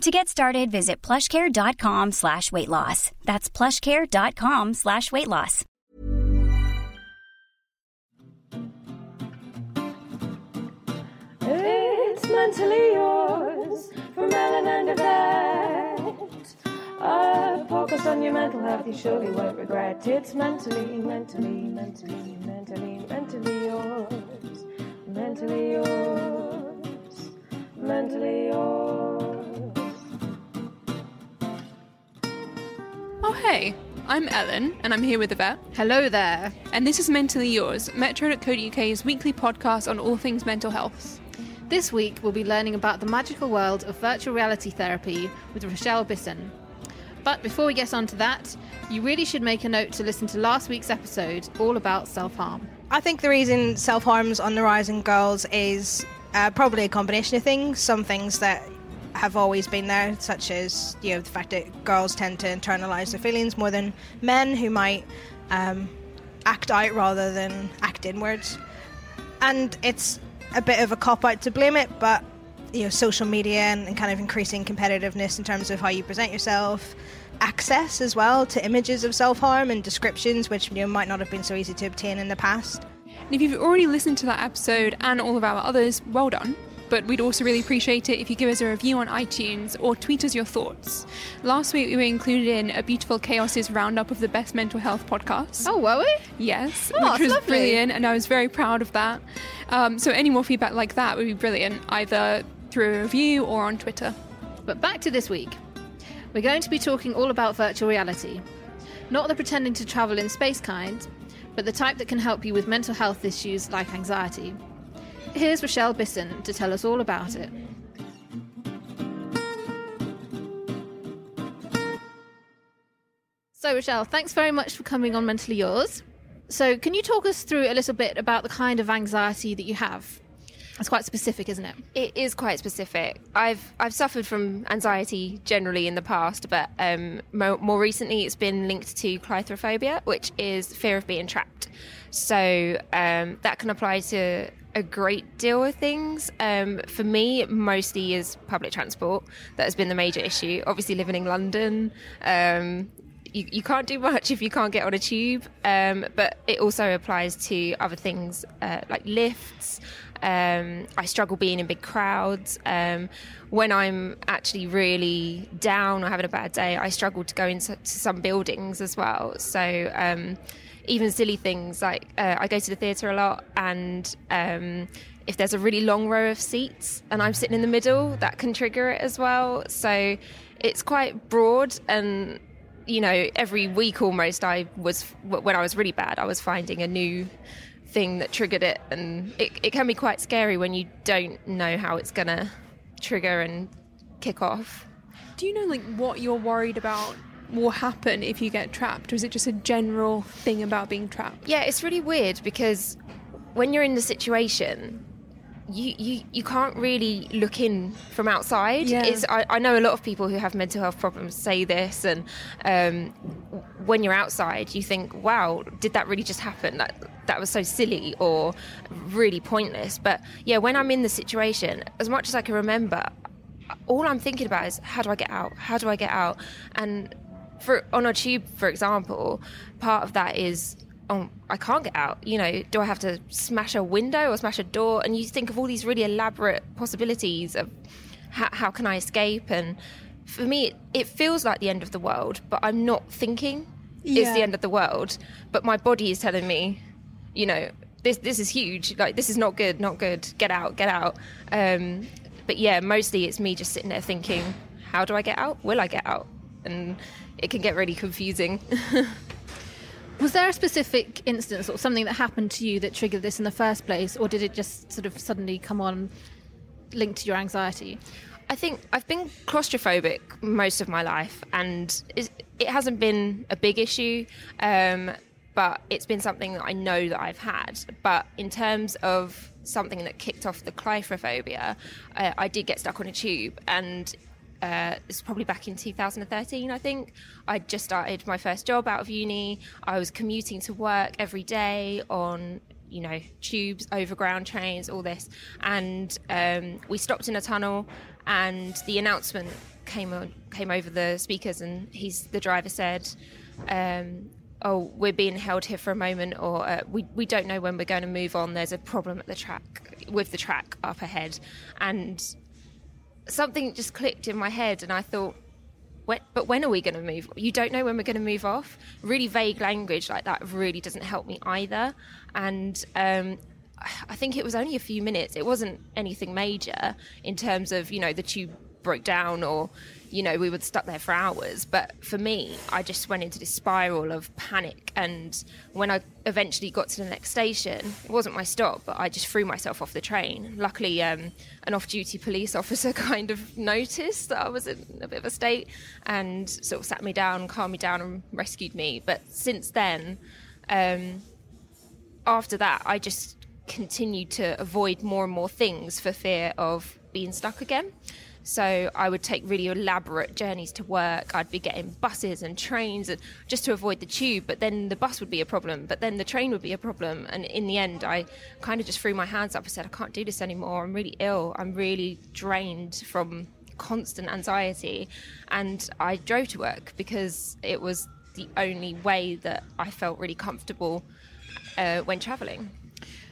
To get started, visit plushcare.com slash weight loss. That's plushcare.com slash weight loss. It's mentally yours from Ellen and Yvette. A focus on your mental health, you surely won't regret. It's mentally, mentally, mentally, mentally, mentally yours. Mentally yours. Mentally yours. Oh, hey, I'm Ellen, and I'm here with Yvette. Hello there. And this is Mentally Yours, Metro.co.uk's weekly podcast on all things mental health. This week we'll be learning about the magical world of virtual reality therapy with Rochelle Bisson. But before we get on to that, you really should make a note to listen to last week's episode all about self harm. I think the reason self harm's on the rise in girls is uh, probably a combination of things. Some things that have always been there, such as you know the fact that girls tend to internalize their feelings more than men, who might um, act out rather than act inwards. And it's a bit of a cop out to blame it, but you know social media and, and kind of increasing competitiveness in terms of how you present yourself, access as well to images of self harm and descriptions, which you know might not have been so easy to obtain in the past. And if you've already listened to that episode and all of our others, well done. But we'd also really appreciate it if you give us a review on iTunes or tweet us your thoughts. Last week we were included in a Beautiful Chaos's roundup of the best mental health podcasts. Oh, were we? Yes, Oh, which was lovely. brilliant, and I was very proud of that. Um, so any more feedback like that would be brilliant, either through a review or on Twitter. But back to this week. We're going to be talking all about virtual reality. Not the pretending to travel in space kind, but the type that can help you with mental health issues like anxiety. Here's Rochelle Bisson to tell us all about it. So, Rochelle, thanks very much for coming on Mentally Yours. So, can you talk us through a little bit about the kind of anxiety that you have? It's quite specific, isn't it? It is quite specific. I've I've suffered from anxiety generally in the past, but um, mo- more recently it's been linked to cleithrophobia, which is fear of being trapped. So um, that can apply to a great deal of things. Um, for me, mostly is public transport that has been the major issue. Obviously, living in London. Um, you, you can't do much if you can't get on a tube, um, but it also applies to other things uh, like lifts. Um, I struggle being in big crowds. Um, when I'm actually really down or having a bad day, I struggle to go into to some buildings as well. So um, even silly things like uh, I go to the theatre a lot, and um, if there's a really long row of seats and I'm sitting in the middle, that can trigger it as well. So it's quite broad and you know, every week almost, I was when I was really bad, I was finding a new thing that triggered it, and it, it can be quite scary when you don't know how it's gonna trigger and kick off. Do you know like what you're worried about will happen if you get trapped, or is it just a general thing about being trapped? Yeah, it's really weird because when you're in the situation, you, you you can't really look in from outside. Yeah. It's, I, I know a lot of people who have mental health problems say this, and um, when you're outside, you think, "Wow, did that really just happen? That that was so silly or really pointless." But yeah, when I'm in the situation, as much as I can remember, all I'm thinking about is how do I get out? How do I get out? And for on a tube, for example, part of that is oh, I can't get out. You know, do I have to smash a window or smash a door? And you think of all these really elaborate possibilities of how, how can I escape? And for me, it, it feels like the end of the world, but I'm not thinking it's the end of the world. But my body is telling me, you know, this this is huge. Like this is not good, not good. Get out, get out. Um, but yeah, mostly it's me just sitting there thinking, how do I get out? Will I get out? And it can get really confusing. Was there a specific instance or something that happened to you that triggered this in the first place, or did it just sort of suddenly come on linked to your anxiety? I think I've been claustrophobic most of my life, and it hasn't been a big issue, um, but it's been something that I know that I've had. But in terms of something that kicked off the claustrophobia, uh, I did get stuck on a tube, and uh, it's probably back in 2013, I think. I just started my first job out of uni. I was commuting to work every day on you know, tubes, overground trains, all this. And um, we stopped in a tunnel, and the announcement came on, came over the speakers, and he's the driver said, um, "Oh, we're being held here for a moment, or uh, we we don't know when we're going to move on. There's a problem at the track with the track up ahead," and something just clicked in my head, and I thought. But when are we going to move? You don't know when we're going to move off. Really vague language like that really doesn't help me either. And um, I think it was only a few minutes. It wasn't anything major in terms of you know the tube broke down or you know we were stuck there for hours. But for me, I just went into this spiral of panic. And when I eventually got to the next station, it wasn't my stop, but I just threw myself off the train. Luckily, um, an off-duty police officer kind of noticed that I was in a bit of a state and sort of sat me down, calmed me down, and rescued me. But since then. Um, after that, I just continued to avoid more and more things for fear of being stuck again. So I would take really elaborate journeys to work. I'd be getting buses and trains and just to avoid the tube, but then the bus would be a problem, but then the train would be a problem. And in the end, I kind of just threw my hands up and said, I can't do this anymore. I'm really ill. I'm really drained from constant anxiety. And I drove to work because it was the only way that I felt really comfortable uh, when traveling.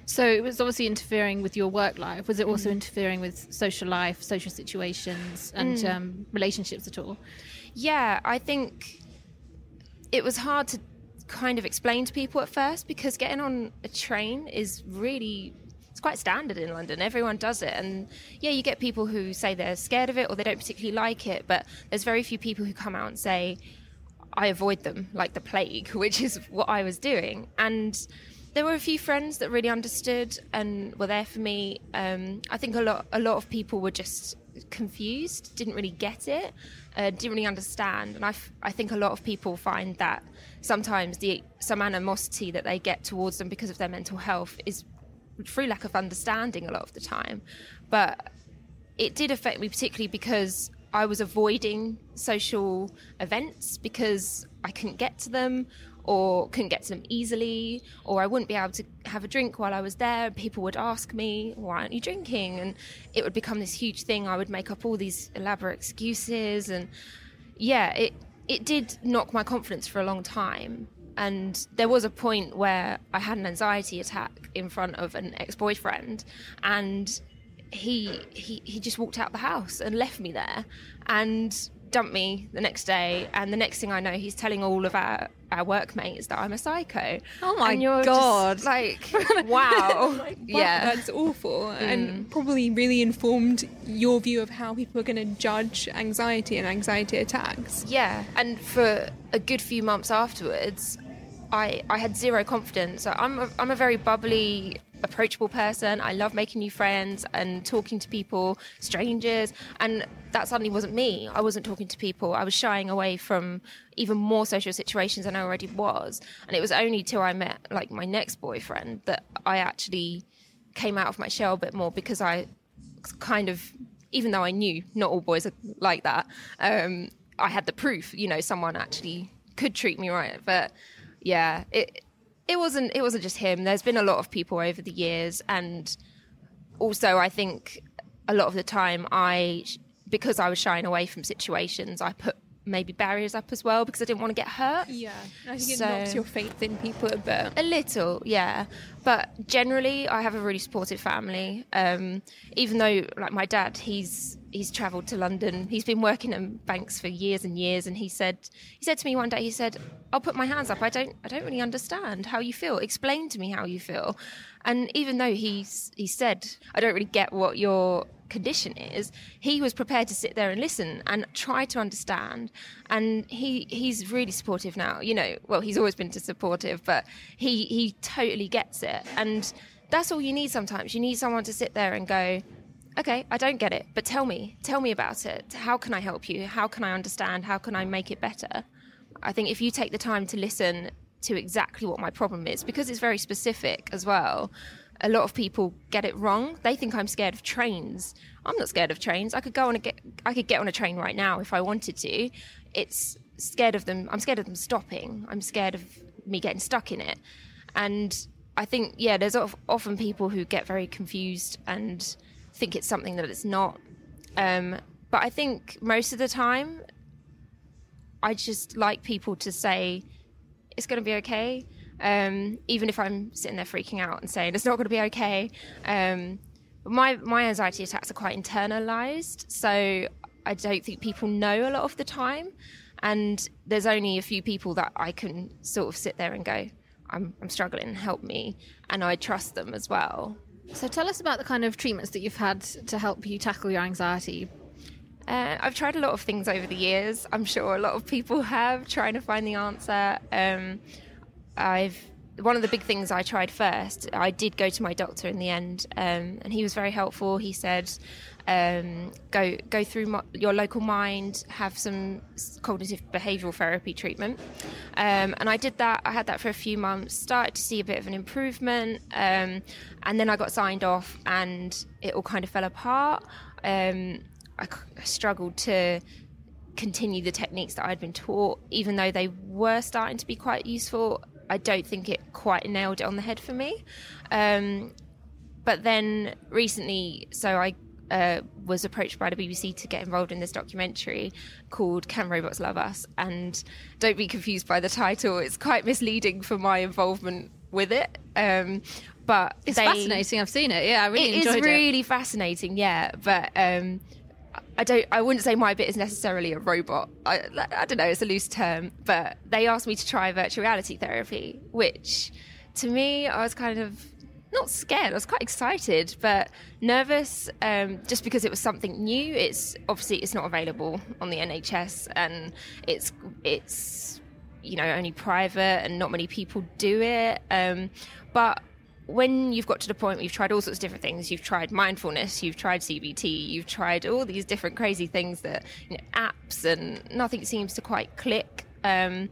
So it was obviously interfering with your work life. Was it also interfering with social life, social situations, and um, relationships at all? Yeah, I think it was hard to kind of explain to people at first because getting on a train is really it's quite standard in London. Everyone does it, and yeah, you get people who say they're scared of it or they don't particularly like it, but there's very few people who come out and say I avoid them like the plague, which is what I was doing. And there were a few friends that really understood and were there for me. Um, I think a lot, a lot of people were just confused, didn't really get it, uh, didn't really understand. And I, f- I think a lot of people find that sometimes the some animosity that they get towards them because of their mental health is through lack of understanding a lot of the time. But it did affect me particularly because I was avoiding social events because I couldn't get to them or couldn't get to them easily or I wouldn't be able to have a drink while I was there. People would ask me, why aren't you drinking? And it would become this huge thing. I would make up all these elaborate excuses and yeah, it it did knock my confidence for a long time. And there was a point where I had an anxiety attack in front of an ex-boyfriend and he he he just walked out the house and left me there and dumped me the next day and the next thing I know he's telling all of our our workmates that I'm a psycho. Oh my God. Just like wow. Wow, yeah. that's awful, and mm. probably really informed your view of how people are going to judge anxiety and anxiety attacks. Yeah, and for a good few months afterwards, I I had zero confidence. I'm a, I'm a very bubbly, approachable person. I love making new friends and talking to people, strangers, and that suddenly wasn't me. I wasn't talking to people. I was shying away from even more social situations than I already was. And it was only till I met like my next boyfriend that I actually came out of my shell a bit more because I kind of, even though I knew not all boys are like that, um, I had the proof. You know, someone actually could treat me right. But yeah, it it wasn't it wasn't just him. There's been a lot of people over the years, and also I think a lot of the time I because I was shying away from situations, I put maybe barriers up as well because I didn't want to get hurt. Yeah, I think So- it knocks your faith in people a bit. A little, yeah. But generally, I have a really supportive family. Um, even though, like my dad, he's he's travelled to London. He's been working in banks for years and years, and he said he said to me one day, he said, "I'll put my hands up. I don't I don't really understand how you feel. Explain to me how you feel." And even though he's he said, "I don't really get what your condition is," he was prepared to sit there and listen and try to understand. And he he's really supportive now. You know, well, he's always been supportive, but he he totally gets it. And that's all you need sometimes. You need someone to sit there and go, okay, I don't get it, but tell me, tell me about it. How can I help you? How can I understand? How can I make it better? I think if you take the time to listen to exactly what my problem is, because it's very specific as well, a lot of people get it wrong. They think I'm scared of trains. I'm not scared of trains. I could go on a get, I could get on a train right now if I wanted to. It's scared of them. I'm scared of them stopping. I'm scared of me getting stuck in it. And I think, yeah, there's often people who get very confused and think it's something that it's not. Um, but I think most of the time, I just like people to say it's going to be okay, um, even if I'm sitting there freaking out and saying it's not going to be okay. Um, my my anxiety attacks are quite internalized, so I don't think people know a lot of the time. And there's only a few people that I can sort of sit there and go, I'm, I'm struggling, help me. And I trust them as well. So tell us about the kind of treatments that you've had to help you tackle your anxiety. Uh, I've tried a lot of things over the years. I'm sure a lot of people have trying to find the answer. Um, I've one of the big things I tried first. I did go to my doctor in the end, um, and he was very helpful. He said, um, "Go go through your local mind, have some cognitive behavioural therapy treatment." Um, and I did that. I had that for a few months. Started to see a bit of an improvement, um, and then I got signed off, and it all kind of fell apart. Um, I struggled to continue the techniques that I'd been taught, even though they were starting to be quite useful. I don't think it quite nailed it on the head for me. Um, but then recently, so I uh, was approached by the BBC to get involved in this documentary called Can Robots Love Us? And don't be confused by the title, it's quite misleading for my involvement with it. Um, but It's they- fascinating. I've seen it. Yeah, I really it is enjoyed it. It's really fascinating, yeah. But um, I don't. I wouldn't say my bit is necessarily a robot. I, I don't know. It's a loose term. But they asked me to try virtual reality therapy, which to me, I was kind of not scared. I was quite excited, but nervous, um, just because it was something new. It's obviously it's not available on the NHS, and it's it's you know only private, and not many people do it. Um, but when you've got to the point where you've tried all sorts of different things, you've tried mindfulness, you've tried CBT, you've tried all these different crazy things that you know, apps, and nothing seems to quite click. Um,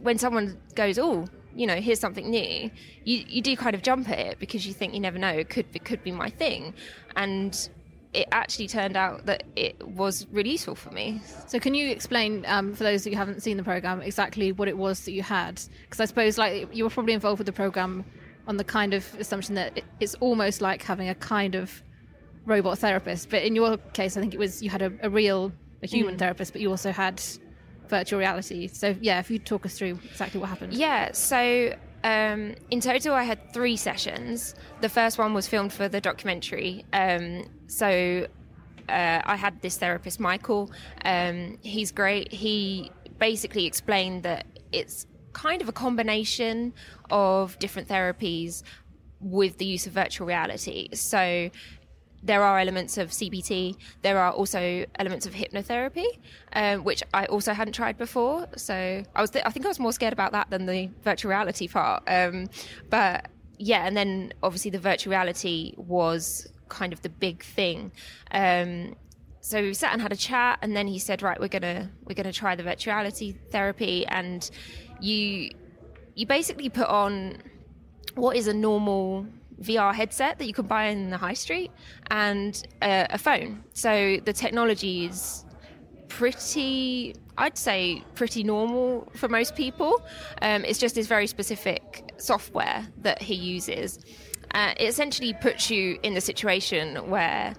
when someone goes, "Oh, you know, here's something new," you you do kind of jump at it because you think you never know, it could it could be my thing, and it actually turned out that it was really useful for me. So, can you explain um, for those who haven't seen the program exactly what it was that you had? Because I suppose like you were probably involved with the program on the kind of assumption that it's almost like having a kind of robot therapist, but in your case, I think it was you had a, a real a human therapist, but you also had virtual reality. So, yeah, if you talk us through exactly what happened. Yeah, so um, in total, I had three sessions. The first one was filmed for the documentary. Um, so uh, I had this therapist, Michael. Um, he's great. He basically explained that it's kind of a combination of different therapies with the use of virtual reality. So there are elements of CBT. There are also elements of hypnotherapy, um, which I also hadn't tried before. So I was, th- I think I was more scared about that than the virtual reality part. Um, but yeah, and then obviously the virtual reality was kind of the big thing. Um, so we sat and had a chat, and then he said, "Right, we're gonna we're gonna try the virtuality therapy, and you you basically put on." what is a normal VR headset that you can buy in the high street and a phone. So the technology is pretty, I'd say, pretty normal for most people. Um, it's just this very specific software that he uses. Uh, it essentially puts you in the situation where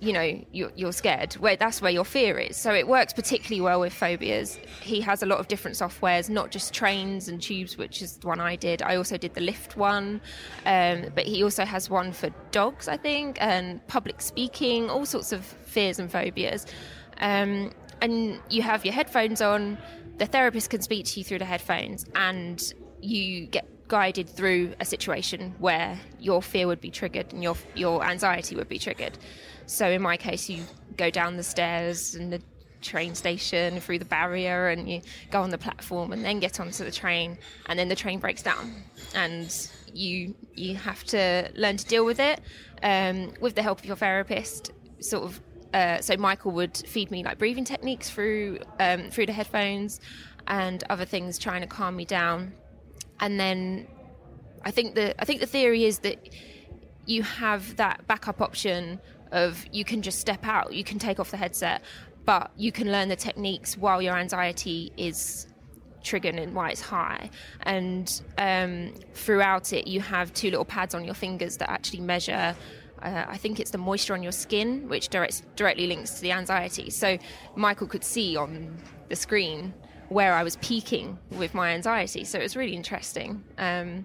you know you're, you're, scared where that's where your fear is. So it works particularly well with phobias. He has a lot of different softwares not just trains and tubes which is the one i did. I also did the lift one um, but he also has one for dogs i think and public speaking all sorts of fears and phobias. Um, and you have your headphones on. The therapist can speak to you through the headphones and you get guided through a situation where your fear would be triggered and your your anxiety would be triggered. So in my case, you go down the stairs and the train station through the barrier and you go on the platform and then get onto the train and then the train breaks down. And you you have to learn to deal with it um, with the help of your therapist. Sort of uh, so Michael would feed me like breathing techniques through um, through the headphones and other things trying to calm me down and then I think the I think the theory is that you have that backup option of you can just step out, you can take off the headset, but you can learn the techniques while your anxiety is triggered and why it's high. And um, throughout it, you have two little pads on your fingers that actually measure. Uh, I think it's the moisture on your skin, which directs, directly links to the anxiety. So Michael could see on the screen where I was peaking with my anxiety. So it was really interesting. Um,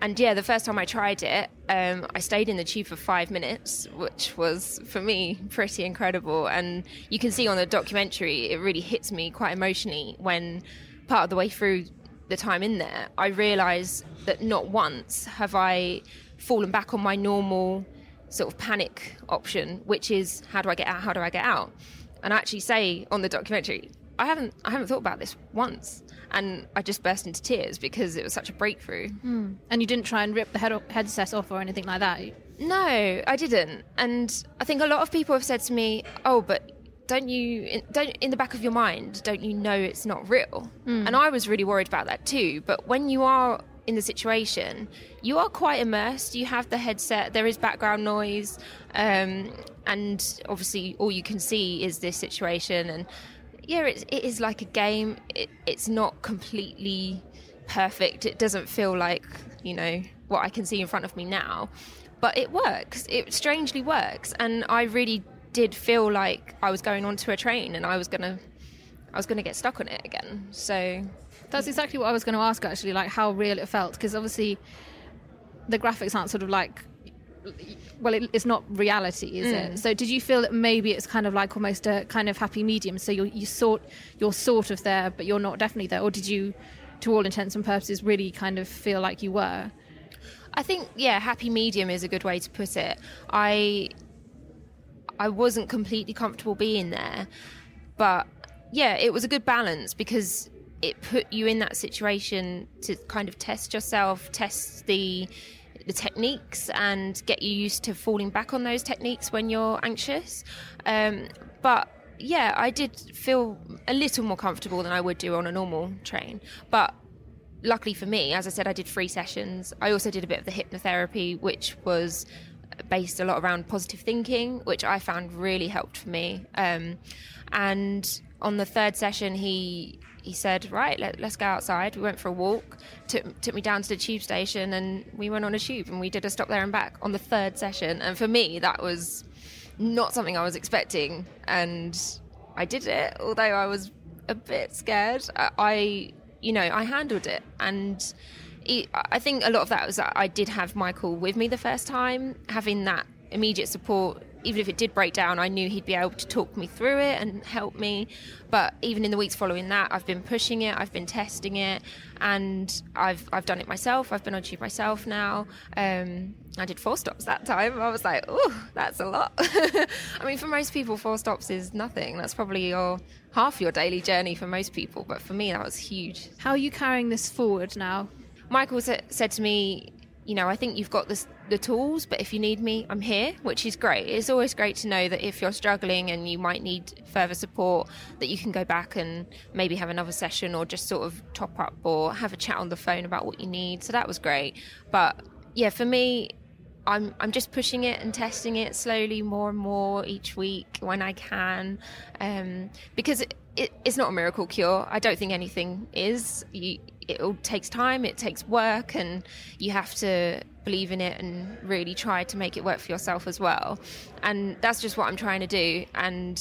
and yeah, the first time I tried it, um, I stayed in the tube for five minutes, which was for me pretty incredible. And you can see on the documentary, it really hits me quite emotionally when part of the way through the time in there, I realised that not once have I fallen back on my normal sort of panic option, which is how do I get out? How do I get out? And I actually say on the documentary, I haven't I haven't thought about this once, and I just burst into tears because it was such a breakthrough. Mm. And you didn't try and rip the head headset off or anything like that. No, I didn't. And I think a lot of people have said to me, "Oh, but don't you don't in the back of your mind don't you know it's not real?" Mm. And I was really worried about that too. But when you are in the situation, you are quite immersed. You have the headset, there is background noise, um, and obviously all you can see is this situation and yeah, it, it is like a game. It, it's not completely perfect. It doesn't feel like, you know, what I can see in front of me now. But it works. It strangely works. And I really did feel like I was going onto a train and I was going to I was going to get stuck on it again. So that's exactly what I was going to ask actually, like how real it felt because obviously the graphics aren't sort of like well, it, it's not reality, is mm. it? So, did you feel that maybe it's kind of like almost a kind of happy medium? So you're you sort you're sort of there, but you're not definitely there, or did you, to all intents and purposes, really kind of feel like you were? I think yeah, happy medium is a good way to put it. I I wasn't completely comfortable being there, but yeah, it was a good balance because it put you in that situation to kind of test yourself, test the the techniques and get you used to falling back on those techniques when you're anxious. Um, but yeah, I did feel a little more comfortable than I would do on a normal train. But luckily for me, as I said, I did three sessions. I also did a bit of the hypnotherapy, which was based a lot around positive thinking, which I found really helped for me. Um, and on the third session, he he said, "Right, let, us go outside." We went for a walk. Took took me down to the tube station, and we went on a tube, and we did a stop there and back on the third session. And for me, that was not something I was expecting, and I did it. Although I was a bit scared, I, I you know, I handled it, and. I think a lot of that was that I did have Michael with me the first time, having that immediate support even if it did break down, I knew he'd be able to talk me through it and help me. But even in the weeks following that, I've been pushing it, I've been testing it, and I've I've done it myself. I've been on tube myself now. Um, I did four stops that time. I was like, oh, that's a lot. I mean, for most people, four stops is nothing. That's probably your half your daily journey for most people. But for me, that was huge. How are you carrying this forward now? Michael said to me, you know, I think you've got this, the tools, but if you need me, I'm here, which is great. It's always great to know that if you're struggling and you might need further support, that you can go back and maybe have another session or just sort of top up or have a chat on the phone about what you need. So that was great. But yeah, for me, I'm I'm just pushing it and testing it slowly, more and more each week when I can, um, because it, it, it's not a miracle cure. I don't think anything is. You, it all takes time, it takes work, and you have to believe in it and really try to make it work for yourself as well. And that's just what I'm trying to do. And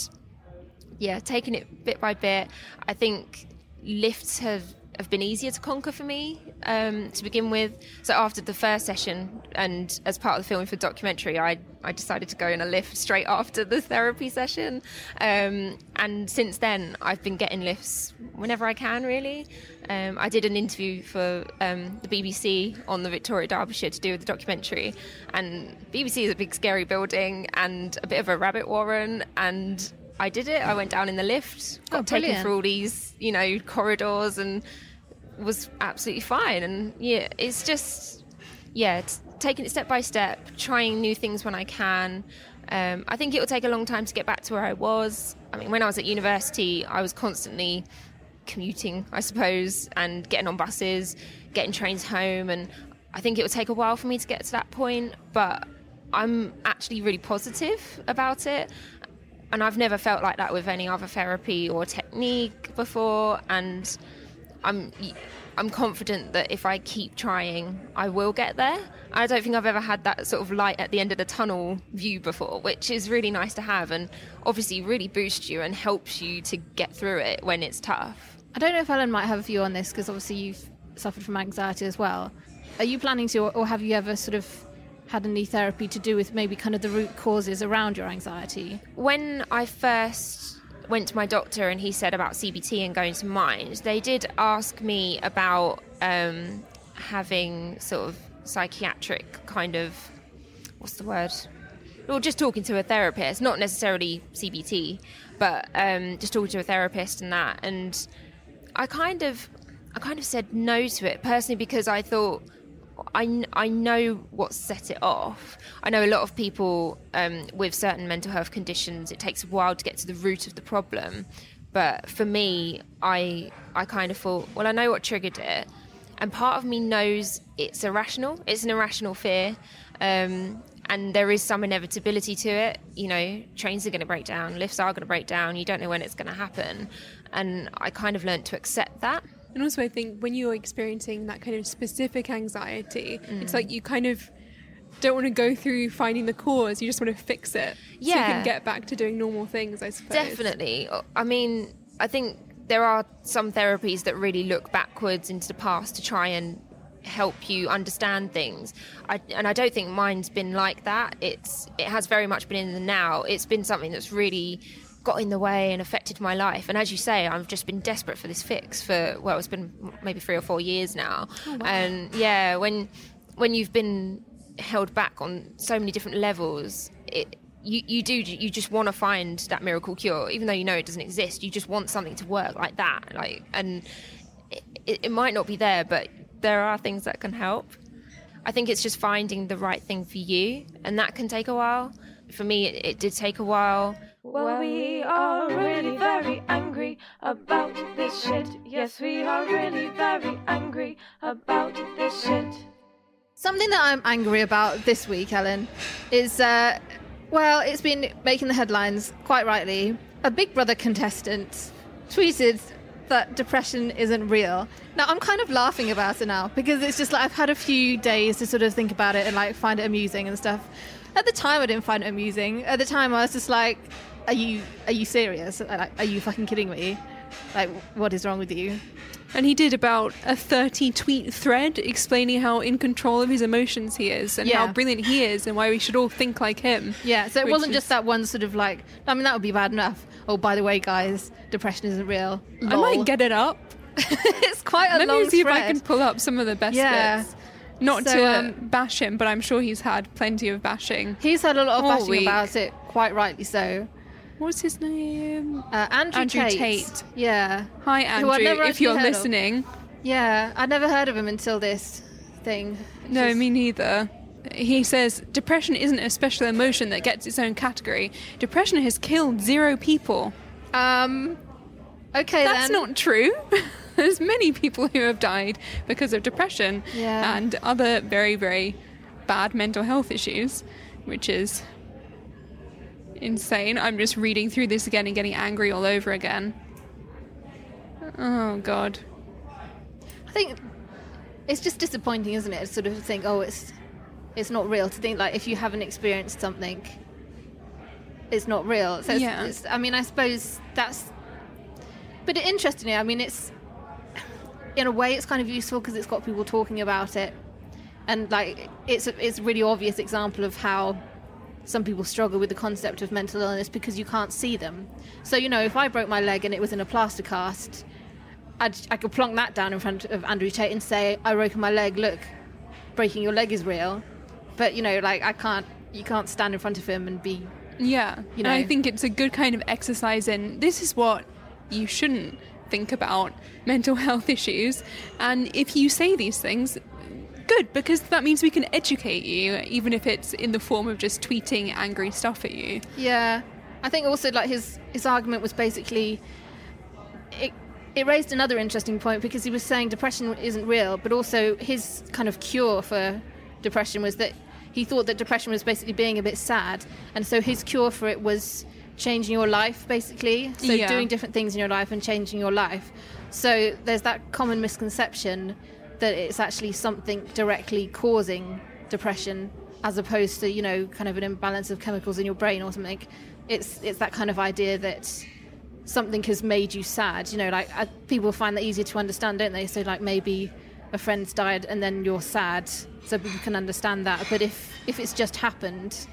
yeah, taking it bit by bit. I think lifts have have been easier to conquer for me um, to begin with. So after the first session, and as part of the filming for the documentary, I I decided to go in a lift straight after the therapy session. Um, and since then, I've been getting lifts whenever I can. Really, um, I did an interview for um, the BBC on the Victoria Derbyshire to do with the documentary, and BBC is a big scary building and a bit of a rabbit warren and I did it. I went down in the lift, got Oh, taken through all these, you know, corridors, and was absolutely fine. And yeah, it's just, yeah, t- taking it step by step, trying new things when I can. Um, I think it will take a long time to get back to where I was. I mean, when I was at university, I was constantly commuting, I suppose, and getting on buses, getting trains home, and I think it will take a while for me to get to that point. But I'm actually really positive about it and I've never felt like that with any other therapy or technique before and I'm I'm confident that if I keep trying I will get there. I don't think I've ever had that sort of light at the end of the tunnel view before, which is really nice to have and obviously really boosts you and helps you to get through it when it's tough. I don't know if Ellen might have a view on this because obviously you've suffered from anxiety as well. Are you planning to, or, or have you ever sort of had any therapy to do with maybe kind of the root causes around your anxiety? when I first went to my doctor and he said about CBT and going to mind, they did ask me about um, having sort of psychiatric kind of what's the word? Well, just talking to a therapist, not necessarily CBT, but um, just talking to a therapist and that. And I kind of, I kind of said no to it personally because I thought I, I know what set it off. I know a lot of people um, with certain mental health conditions, it takes a while to get to the root of the problem. But for me, I I kind of thought, well, I know what triggered it, and part of me knows it's irrational. It's an irrational fear, um, and there is some inevitability to it. You know, trains are going to break down, lifts are going to break down. You don't know when it's going to happen, and I kind of learned to accept that. And also, I think when you're experiencing that kind of specific anxiety, it's Mm. like you kind of don't want to go through finding the cause. You just want to fix it. Yeah. So you can get back to doing normal things, I suppose. Definitely. I mean, I think there are some therapies that really look backwards into the past to try and help you understand things. I, and I don't think mine's been like that. It's it has very much been in the now. It's been something that's really got in the way and affected my life. And as you say, I've just been desperate for this fix for well, it's been maybe three or four years now. Oh, and yeah, when when you've been held back on so many different levels, it you, you do you just want to find that miracle cure. Even though you know it doesn't exist you just want something to work like that. Like and it, it, it might not be there but there are things that can help. I think it's just finding the right thing for you and that can take a while. For me it, it did take a while Well, we are really very angry about this shit. Yes, we are really very angry about this shit. Something that I'm angry about this week, Ellen, is uh, well, it's been making the headlines quite rightly. A Big Brother contestant tweeted that depression isn't real. Now I'm kind of laughing about it now because it's just like I've had a few days to sort of think about it and like find it amusing and stuff. At the time, I didn't find it amusing. At the time, I was just like, "Are you are you serious? Like, are you fucking kidding me? Like, what is wrong with you?" And he did about a 30 tweet thread explaining how in control of his emotions he is and Yeah. how brilliant he is and why we should all think like him. Yeah, so it wasn't is- just that one sort of like. I mean, that would be bad enough. Oh, by the way, guys, depression isn't real. I might get it up. it's quite a Let long me see thread. if I can pull up some of the best Yeah. bits. Not So, to um, bash him, but I'm sure he's had plenty of bashing. He's had a lot of bashing week. about it, quite rightly so. What's his name? Uh, Andrew, Andrew Tate. Tate. Yeah. Hi, Andrew, if you're heard of. listening. Yeah, I'd never heard of him until this thing. No, just- me neither. He says depression isn't a special emotion that gets its own category. Depression has killed zero people. Um. Okay, That's then. not true. There's many people who have died because of depression Yeah. and other very, very bad mental health issues, which is insane. I'm just reading through this again and getting angry all over again. Oh god. I think it's just disappointing, isn't it? To sort of think, oh, it's it's not real. To think like if you haven't experienced something, it's not real. So it's, Yeah. it's, I mean, I suppose that's. But interestingly, I mean, it's in a way it's kind of useful because it's got people talking about it, and like it's a, it's a really obvious example of how some people struggle with the concept of mental illness because you can't see them. So you know, if I broke my leg and it was in a plaster cast, I'd, I could plonk that down in front of Andrew Tate and say, "I broke my leg. Look, breaking your leg is real." But you know, like I can't. You can't stand in front of him and be. Yeah. You and I think it's a good kind of exercise in this is what you shouldn't think about mental health issues. And if you say these things, good, because that means we can educate you, even if it's in the form of just tweeting angry stuff at you. Yeah, I think also like his his argument was basically it. It raised another interesting point because he was saying depression isn't real, but also his kind of cure for depression was that he thought that depression was basically being a bit sad, and so his cure for it was changing your life, basically. So Yeah. doing different things in your life and changing your life. So there's that common misconception that it's actually something directly causing depression, as opposed to you know kind of an imbalance of chemicals in your brain or something. It's it's that kind of idea that something has made you sad. You know, like uh, people find that easier to understand, don't they? So like maybe a friend's died and then you're sad, so people can understand that. But if if it's just happened,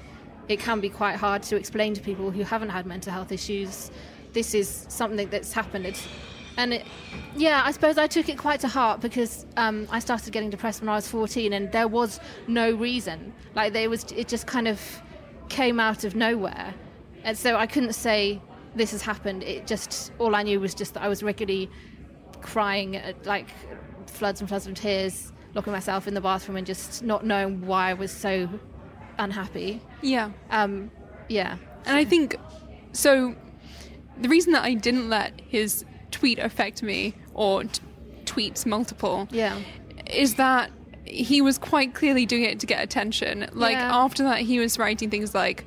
it can be quite hard to explain to people who haven't had mental health issues. This is something that's happened. It's, and it, yeah, I suppose I took it quite to heart because um, I started getting depressed when I was 14, and there was no reason. Like there was, it just kind of came out of nowhere, and so I couldn't say this has happened. It just all I knew was just that I was regularly crying, at, like floods and floods of tears, locking myself in the bathroom, and just not knowing why I was so unhappy. Yeah. Um, yeah, And I think so. The reason that I didn't let his tweet affect me, or t- tweets multiple, yeah. is that he was quite clearly doing it to get attention. Like Yeah. after that, he was writing things like,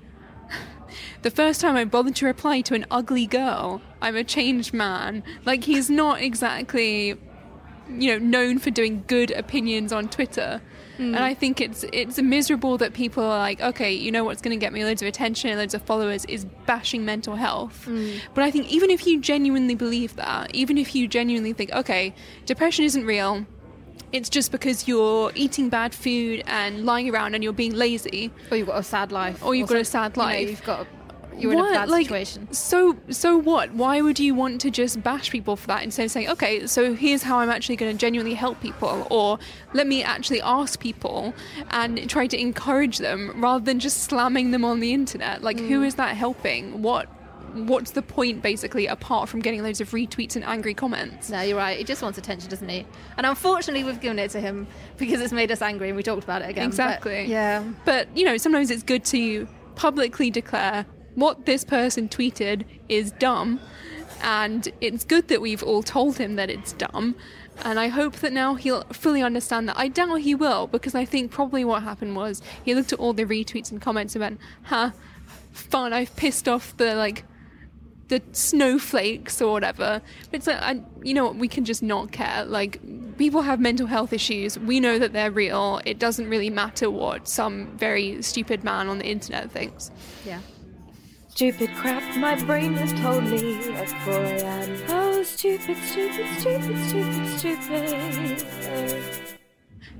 "The first time I bothered to reply to an ugly girl, I'm a changed man." Like he's not exactly, you know, known for doing good opinions on Twitter. Mm. And I think it's it's miserable that people are like, okay, you know what's going to get me loads of attention and loads of followers is bashing mental health. Mm. But I think even if you genuinely believe that, even if you genuinely think, okay, depression isn't real, it's just because you're eating bad food and lying around and you're being lazy. Or you've got a sad life. Or you've got a sad you know, life. you've got. You're in a What? bad Like, situation. So so what? Why would you want to just bash people for that instead of saying, okay, so here's how I'm actually going to genuinely help people, or let me actually ask people and try to encourage them rather than just slamming them on the internet? Like, Mm. who is that helping? What? What's the point, basically, apart from getting loads of retweets and angry comments? No, you're right. He just wants attention, doesn't he? And unfortunately, we've given it to him because it's made us angry, and we talked about it again. but- Exactly. yeah. But, you know, sometimes it's good to publicly declare what this person tweeted is dumb. And it's good that we've all told him that it's dumb. And I hope that now he'll fully understand that. I doubt he will, because I think probably what happened was he looked at all the retweets and comments and went, huh, fun, I've pissed off the, like, the snowflakes or whatever. But it's like, I, you know what, we can just not care. Like, people have mental health issues. We know that they're real. It doesn't really matter what some very stupid man on the internet thinks. Yeah. Stupid crap, my brain is totally a Freudian. Oh, stupid, stupid, stupid, stupid, stupid.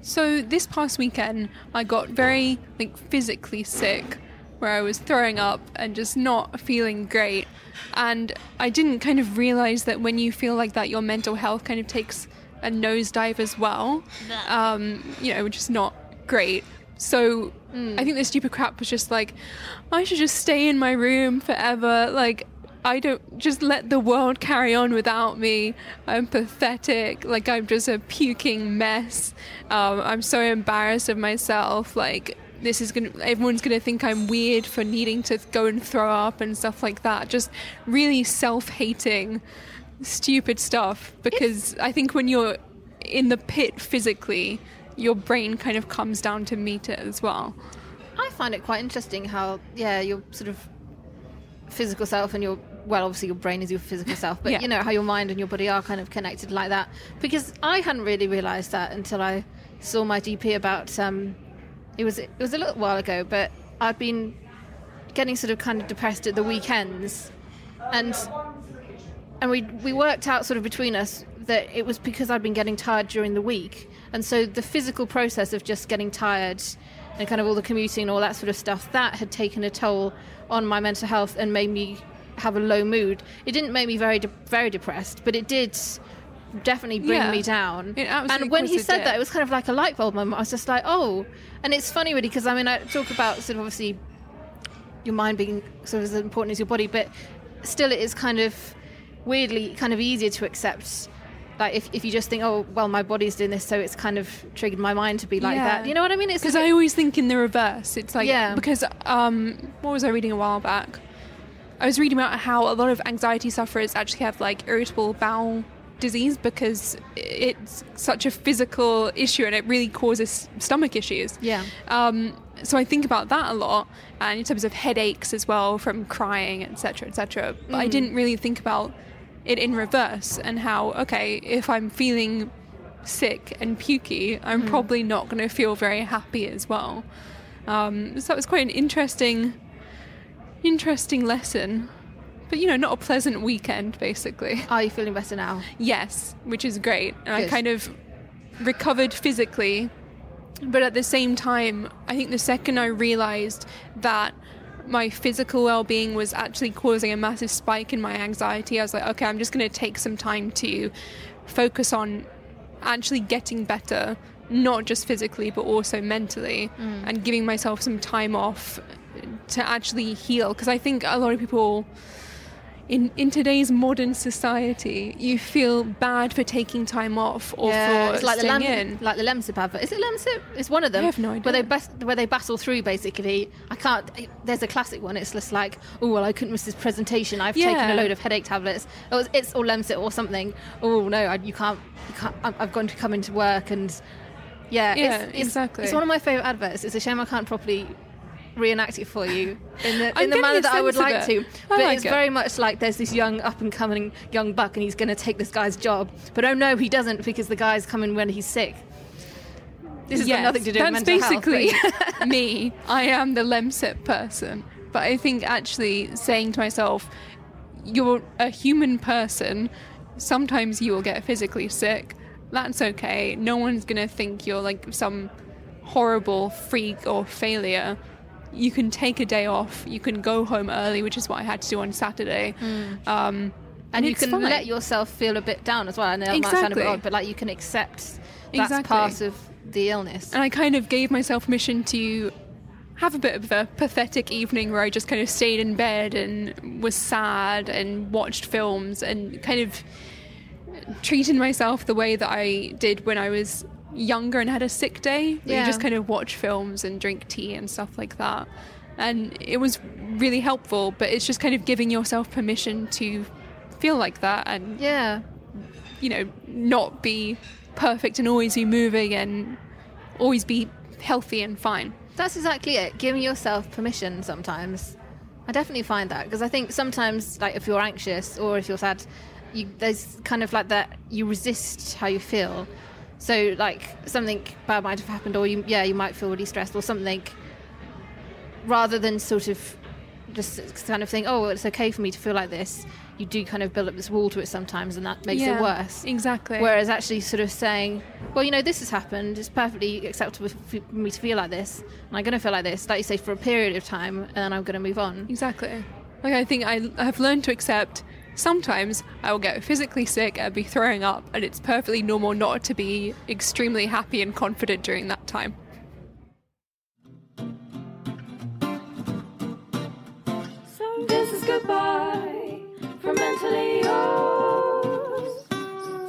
So this past weekend, I got very like physically sick, where I was throwing up and just not feeling great. And I didn't kind of realize that when you feel like that, your mental health kind of takes a nosedive as well. Um, you know, which is not great. So I think this stupid crap was just like, I should just stay in my room forever. Like I don't just let the world carry on without me. I'm pathetic. Like I'm just a puking mess. Um, I'm so embarrassed of myself. Like this is gonna. Everyone's gonna think I'm weird for needing to go and throw up and stuff like that. Just really self-hating, stupid stuff. Because I think when you're in the pit physically, your brain kind of comes down to meet it as well. I find it quite interesting how, yeah, your sort of physical self and your, well, obviously your brain is your physical self, but Yeah. you know, how your mind and your body are kind of connected like that. Because I hadn't really realised that until I saw my GP about, um, it was, it was a little while ago, but I'd been getting sort of kind of depressed at the weekends. And and we we worked out sort of between us that it was because I'd been getting tired during the week, and so the physical process of just getting tired and kind of all the commuting and all that sort of stuff that had taken a toll on my mental health and made me have a low mood. It didn't make me very de- very depressed, but it did definitely bring Yeah. me down. And when he said that, it was kind of like a light bulb moment. I was just like, oh, and it's funny really because I mean I talk about sort of obviously your mind being sort of as important as your body, but still it is kind of weirdly kind of easier to accept. Like if, if you just think, oh well, my body's doing this, so it's kind of triggered my mind to be like Yeah. that. You know what I mean? It's Because I always think in the reverse. It's like Yeah. because um, what was I reading a while back? I was reading about how a lot of anxiety sufferers actually have like irritable bowel disease because it's such a physical issue and it really causes stomach issues. Yeah. Um, so I think about that a lot, and in terms of headaches as well from crying, etc., etc. But I didn't really think about it in reverse and how okay, if I'm feeling sick and pukey, I'm probably not going to feel very happy as well. Um, so that was quite an interesting, interesting lesson. But you know, not a pleasant weekend, basically. Are you feeling better now? Yes, which is great. And I kind of recovered physically, but at the same time, I think the second I realized that my physical well being was actually causing a massive spike in my anxiety, I was like, okay, I'm just going to take some time to focus on actually getting better, not just physically, but also mentally, mm. and giving myself some time off to actually heal. Because I think a lot of people in in today's modern society, you feel bad for taking time off or for it's like the staying Lem- in. like the Lemsip advert. Is it Lemsip? It's one of them. I have no Where they idea. bas- where they battle through basically. I can't. There's a classic one. It's just like, oh well, I couldn't miss this presentation. I've taken a load of headache tablets. Oh, it's, it's or Lemsip or something. Oh no, I, you can't. You can't I've gone to come into work and yeah, Yeah, it's, it's, exactly. It's one of my favorite adverts. It's a shame I can't properly reenact it for you in the, in the manner that I would like to. But like it's it. very much like there's this young up and coming young buck and he's going to take this guy's job. But oh no, he doesn't because the guy's coming when he's sick. This has Yes, got nothing to do that's with mental health, but- basically me. I am the Lemsip person. But I think actually saying to myself, you're a human person. Sometimes you will get physically sick. That's okay. No one's going to think you're like some horrible freak or failure. You can take a day off. You can go home early, which is what I had to do on Saturday. Um, and you can fine. let yourself feel a bit down as well. I know it might sound a bit Exactly. odd, but like you can accept that's Exactly. part of the illness. And I kind of gave myself permission to have a bit of a pathetic evening where I just kind of stayed in bed and was sad and watched films and kind of treated myself the way that I did when I was younger and had a sick day. Yeah. You just kind of watch films and drink tea and stuff like that. And it was really helpful, but it's just kind of giving yourself permission to feel like that and yeah. you know, not be perfect and always be moving and always be healthy and fine. That's exactly it. Giving yourself permission sometimes. I definitely find that because I think sometimes, like if you're anxious or if you're sad, you, there's kind of like that you resist how you feel. So like something bad might have happened, or you yeah you might feel really stressed or something. Rather than sort of just kind of think, oh, it's okay for me to feel like this. You do kind of build up this wall to it sometimes, and that makes it worse. Exactly. Whereas actually sort of saying, well, you know, this has happened. It's perfectly acceptable for me to feel like this. And I'm going to feel like this, like you say, for a period of time, and then I'm going to move on. exactly. Like I think I have learned to accept sometimes I will get physically sick and be throwing up and it's perfectly normal not to be extremely happy and confident during that time. So this is goodbye from mentally yours.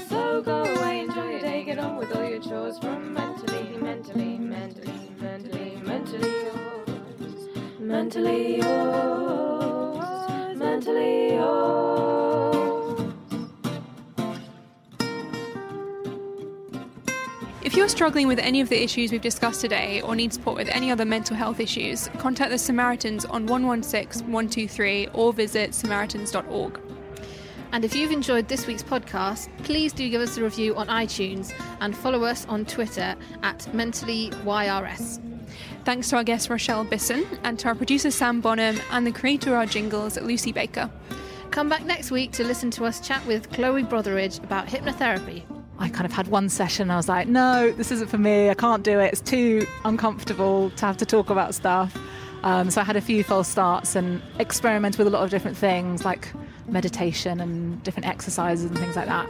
So go away, enjoy your day, get on with all your chores from mentally, mentally, mentally, mentally, mentally yours. Mentally yours. Mentally yours. If you're struggling with any of the issues we've discussed today or need support with any other mental health issues, contact the Samaritans on 116 123 or visit samaritans.org. And if you've enjoyed this week's podcast, please do give us a review on iTunes and follow us on Twitter at MentallyYRS. Thanks to our guest Rochelle Bisson and to our producer Sam Bonham and the creator of our jingles, Lucy Baker. Come back next week to listen to us chat with Chloe Brotheridge about hypnotherapy. I kind of had one session. I was like, no, this isn't for me. I can't do it. It's too uncomfortable to have to talk about stuff. Um, so I had a few false starts and experimented with a lot of different things like meditation and different exercises and things like that.